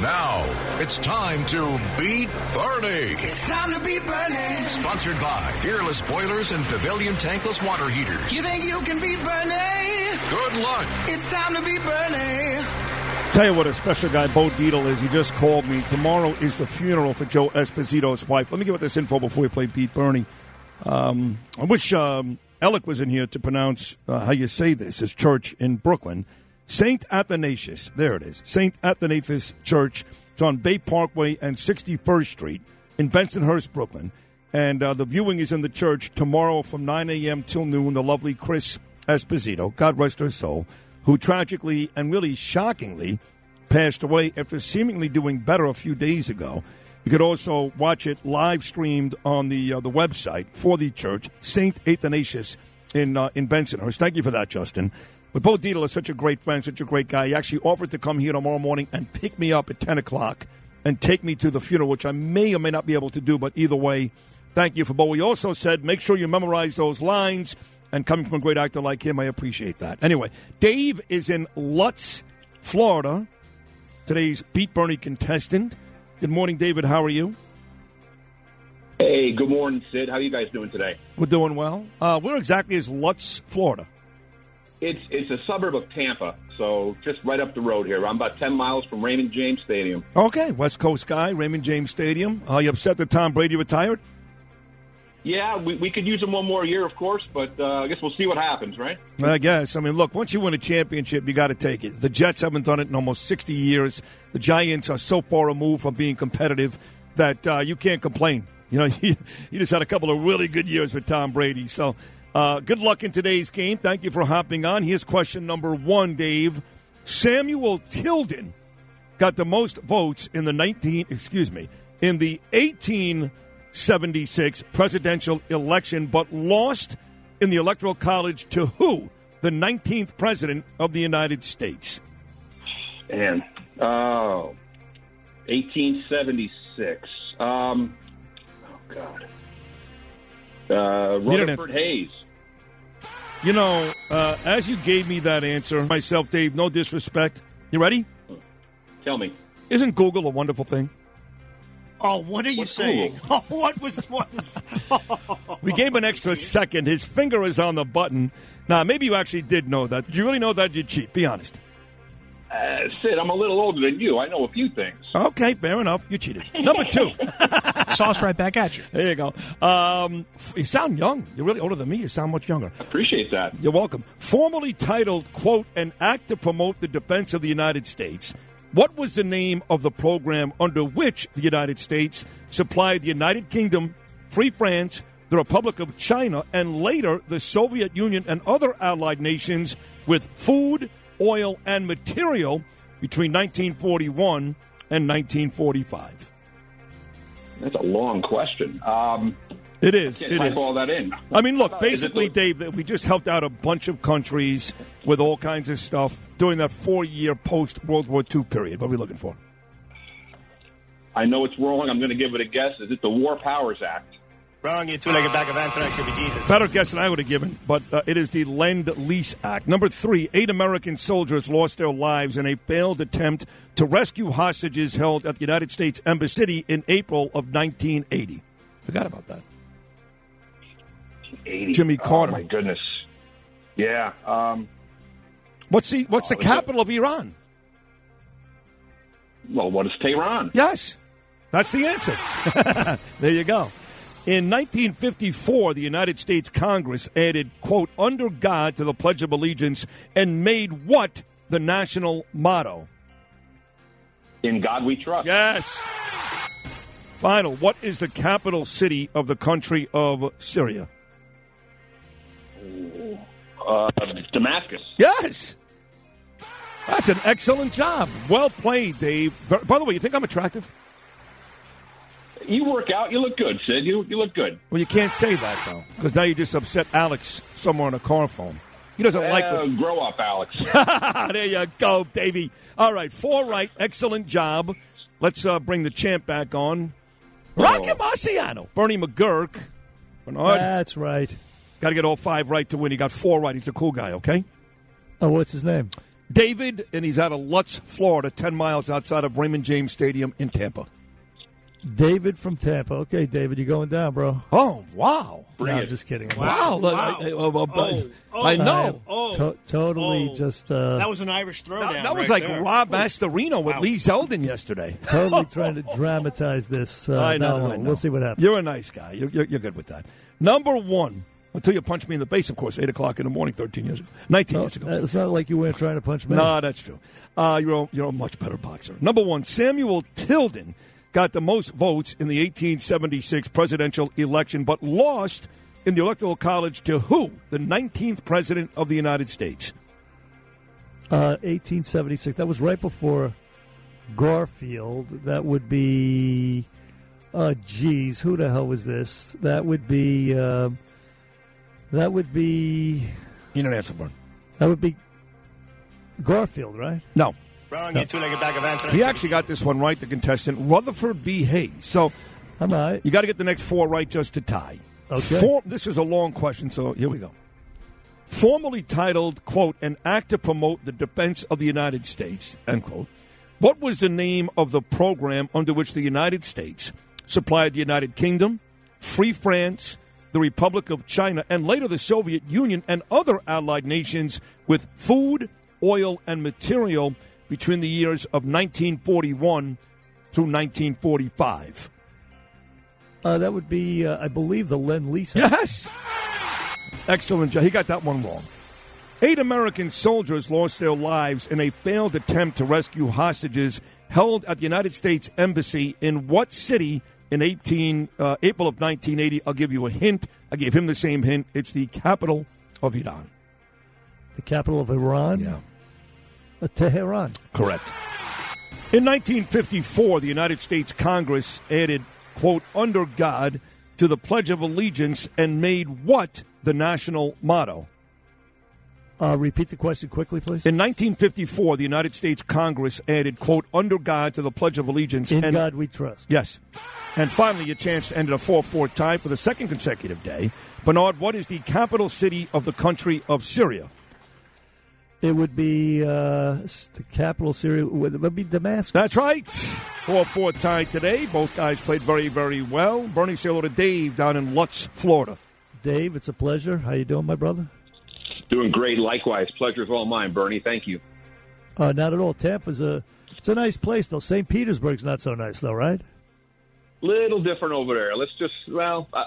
Now it's time to beat Bernie. It's time to beat Bernie. Sponsored by Fearless Boilers and Pavilion Tankless Water Heaters. You think you can beat Bernie? Good luck. It's time to beat Bernie. Tell you what a special guy Bo Dietl is. He just called me. Tomorrow is the funeral for Joe Esposito's wife. Let me give out this info before we play Beat Bernie. Um, I wish um, Alec was in here to pronounce uh, how you say this. His church in Brooklyn, Saint Athanasius. There it is, Saint Athanasius Church. It's on Bay Parkway and 61st Street in Bensonhurst, Brooklyn. And uh, the viewing is in the church tomorrow from 9 a.m. till noon. The lovely Chris Esposito, God rest her soul, who tragically and really shockingly passed away after seemingly doing better a few days ago. You could also watch it live streamed on the uh, the website for the church, Saint Athanasius in uh, in Bensonhurst. Thank you for that, Justin. But Bo Dietl is such a great friend, such a great guy. He actually offered to come here tomorrow morning and pick me up at 10 o'clock and take me to the funeral, which I may or may not be able to do. But either way, thank you for Bo. He also said, make sure you memorize those lines. And coming from a great actor like him, I appreciate that. Anyway, Dave is in Lutz, Florida. Today's Beat Bernie contestant. Good morning, David. How are you? Hey, good morning, Sid. How are you guys doing today? We're doing well. Uh, where exactly is Lutz, Florida? It's it's a suburb of Tampa, so just right up the road here. I'm about ten miles from Raymond James Stadium. Okay, West Coast guy, Raymond James Stadium. Are you upset that Tom Brady retired? Yeah, we, we could use him one more year, of course, but uh, I guess we'll see what happens, right? I guess. I mean, look, once you win a championship, you got to take it. The Jets haven't done it in almost 60 years. The Giants are so far removed from being competitive that uh, you can't complain. You know, you, you just had a couple of really good years with Tom Brady. So, uh, good luck in today's game. Thank you for hopping on. Here's question number one, Dave. Samuel Tilden got the most votes in the 19, excuse me, in the 1876 presidential election, but lost in the Electoral College to who? The 19th president of the United States. And oh, 1876. Um, oh God. Uh, Need an Rutherford Hayes. You know, uh, as you gave me that answer, myself, Dave, no disrespect. You ready? Tell me. Isn't Google a wonderful thing? Oh, what are you What's saying? Oh, what was what? We gave an extra second. His finger is on the button. Now, maybe you actually did know that. Did you really know that? You cheat. Be honest. Uh, Sid, I'm a little older than you. I know a few things. Okay, fair enough. You cheated. Number two. Sauce right back at you. There you go. Um, you sound young. You're really older than me. You sound much younger. Appreciate that. You're welcome. Formerly titled, quote, an act to promote the defense of the United States, what was the name of the program under which the United States supplied the United Kingdom, Free France, the Republic of China, and later the Soviet Union and other allied nations with food, oil, and material between 1941 and 1945? That's a long question. Um, It is. It is. all that in. I mean, look, basically, Dave, we just helped out a bunch of countries with all kinds of stuff during that four-year post-World War II period. What are we looking for? I know it's wrong. I'm going to give it a guess. Is it the War Powers Act? Wrong, you two-legged bag of anthrax should be Jesus. Better guess than I would have given, but uh, it is the Lend-Lease Act. Number three, eight American soldiers lost their lives in a failed attempt to rescue hostages held at the United States Embassy in April of 1980. Forgot about that. 80. Jimmy Carter. Oh, my goodness. Yeah. Um, What's the What's the Oh, is it- capital of Iran? well, what is Tehran? Yes, that's the answer. there you go. In 1954, the United States Congress added, quote, under God to the Pledge of Allegiance and made what the national motto? In God we trust. Yes. Final. What is the capital city of the country of Syria? Uh, Damascus. Yes. That's an excellent job. Well played, Dave. By the way, you think I'm attractive? You work out. You look good, Sid. You you look good. Well, you can't say that though, because now you just upset Alex somewhere on a car phone. He doesn't like Uh, it. grow up, Alex. there you go, Davey. All right, four right. Excellent job. Let's uh, bring the champ back on. Rocky Marciano, Bernie McGurk. Bernard, That's right. got to get all five right to win. He got four right. He's a cool guy, okay? Oh, what's his name? David, and he's out of Lutz, Florida, 10 miles outside of Raymond James Stadium in Tampa. David from Tampa. Okay, David, you're going down, bro. Oh, wow. No, I'm just kidding. Wow. Wow. I, I- Oh, oh, I know. Oh, To- totally Oh. just uh, that was an Irish throwdown. That, that was right like there. Rob Astorino with Lee Zeldin yesterday. totally trying to dramatize this. Uh, I know, not at I know. We'll see what happens. You're a nice guy. You're, you're, you're good with that. Number one, until you punch me in the face, of course, 8 o'clock in the morning, 13 years ago. 19 No, years ago. it's not like you weren't trying to punch me. No, that's true. Uh, you're, a, you're a much better boxer. Number one, Samuel Tilden got the most votes in the 1876 presidential election, but lost in the Electoral College to who? The 19th president of the United States. Uh, 1876. That was right before Garfield. That would be. Uh, geez, who the hell was this? That would be. Uh, that would be. You don't answer, Bern. That would be Garfield, right? No. Wrong, you two-legged bag of anthrax. He actually got this one right, the contestant, Rutherford B. Hayes. So I'm all right. you got to get the next four right just to tie. Okay. For- this is a long question, so here we go. Formally titled, quote, an act to promote the defense of the United States, end quote. What was the name of the program under which the United States supplied the United Kingdom, Free France, the Republic of China, and later the Soviet Union and other allied nations with food, oil, and material between the years of 1941 through 1945? Uh, that would be, uh, I believe, the Lend-Lease. Yes. Excellent job. He got that one wrong. Eight American soldiers lost their lives in a failed attempt to rescue hostages held at the United States Embassy in what city in 18, uh, April of 1980? I'll give you a hint. I gave him the same hint. It's the capital of Iran. The capital of Iran? Yeah. Tehran. Correct. In 1954, the United States Congress added, quote, under God to the Pledge of Allegiance and made what the national motto? Uh, repeat the question quickly, please. In 1954, the United States Congress added, quote, under God to the Pledge of Allegiance. In and, God we trust. Yes. And finally, a chance to end a 4 4 tie for the second consecutive day. Bernard, what is the capital city of the country of Syria? It would be uh, the capital Syria. Would it would be Damascus? That's right. 4 4 tie today. Both guys played very, very well. Bernie, say hello to Dave down in Lutz, Florida. Dave, it's a pleasure. How you doing, my brother? Doing great. Likewise. Pleasure's all mine, Bernie. Thank you. Uh, not at all. Tampa's a it's a nice place though. St. Petersburg's not so nice though, right? Little different over there. Let's just well, I,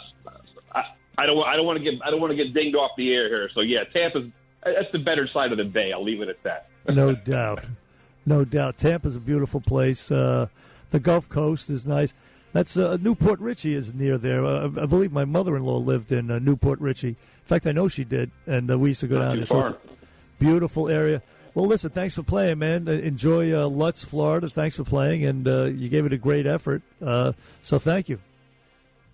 I, I don't I don't want to get I don't want to get dinged off the air here. So yeah, Tampa's that's the better side of the bay. I'll leave it at that. No doubt, no doubt. Tampa's a beautiful place. Uh, the Gulf Coast is nice. That's uh, New Port Richey is near there. Uh, I believe my mother-in-law lived in uh, New Port Richey. In fact, I know she did, and uh, we used to go Not down there. So it's a beautiful area. Well, listen, thanks for playing, man. Uh, Enjoy uh, Lutz, Florida. Thanks for playing, and uh, you gave it a great effort. Uh, so thank you.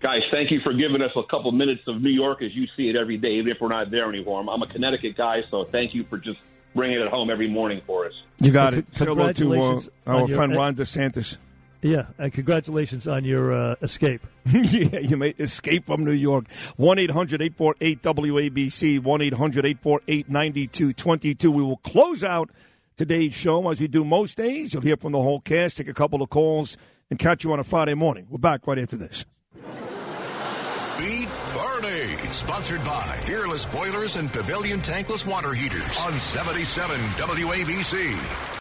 Guys, thank you for giving us a couple minutes of New York as you see it every day, even if we're not there anymore. I'm- I'm a Connecticut guy, so thank you for just bringing it home every morning for us. You got Well, it. c- hello to uh, our your- friend Ron DeSantis. Yeah, and congratulations on your uh, escape. yeah, you may escape from New York. 1 800 848 WABC, 1 800 848 9222. We will close out today's show as we do most days. You'll hear from the whole cast, take a couple of calls, and catch you on a Friday morning. We're back right after this. Sponsored by Fearless Boilers and Pavilion Tankless Water Heaters on 77 WABC.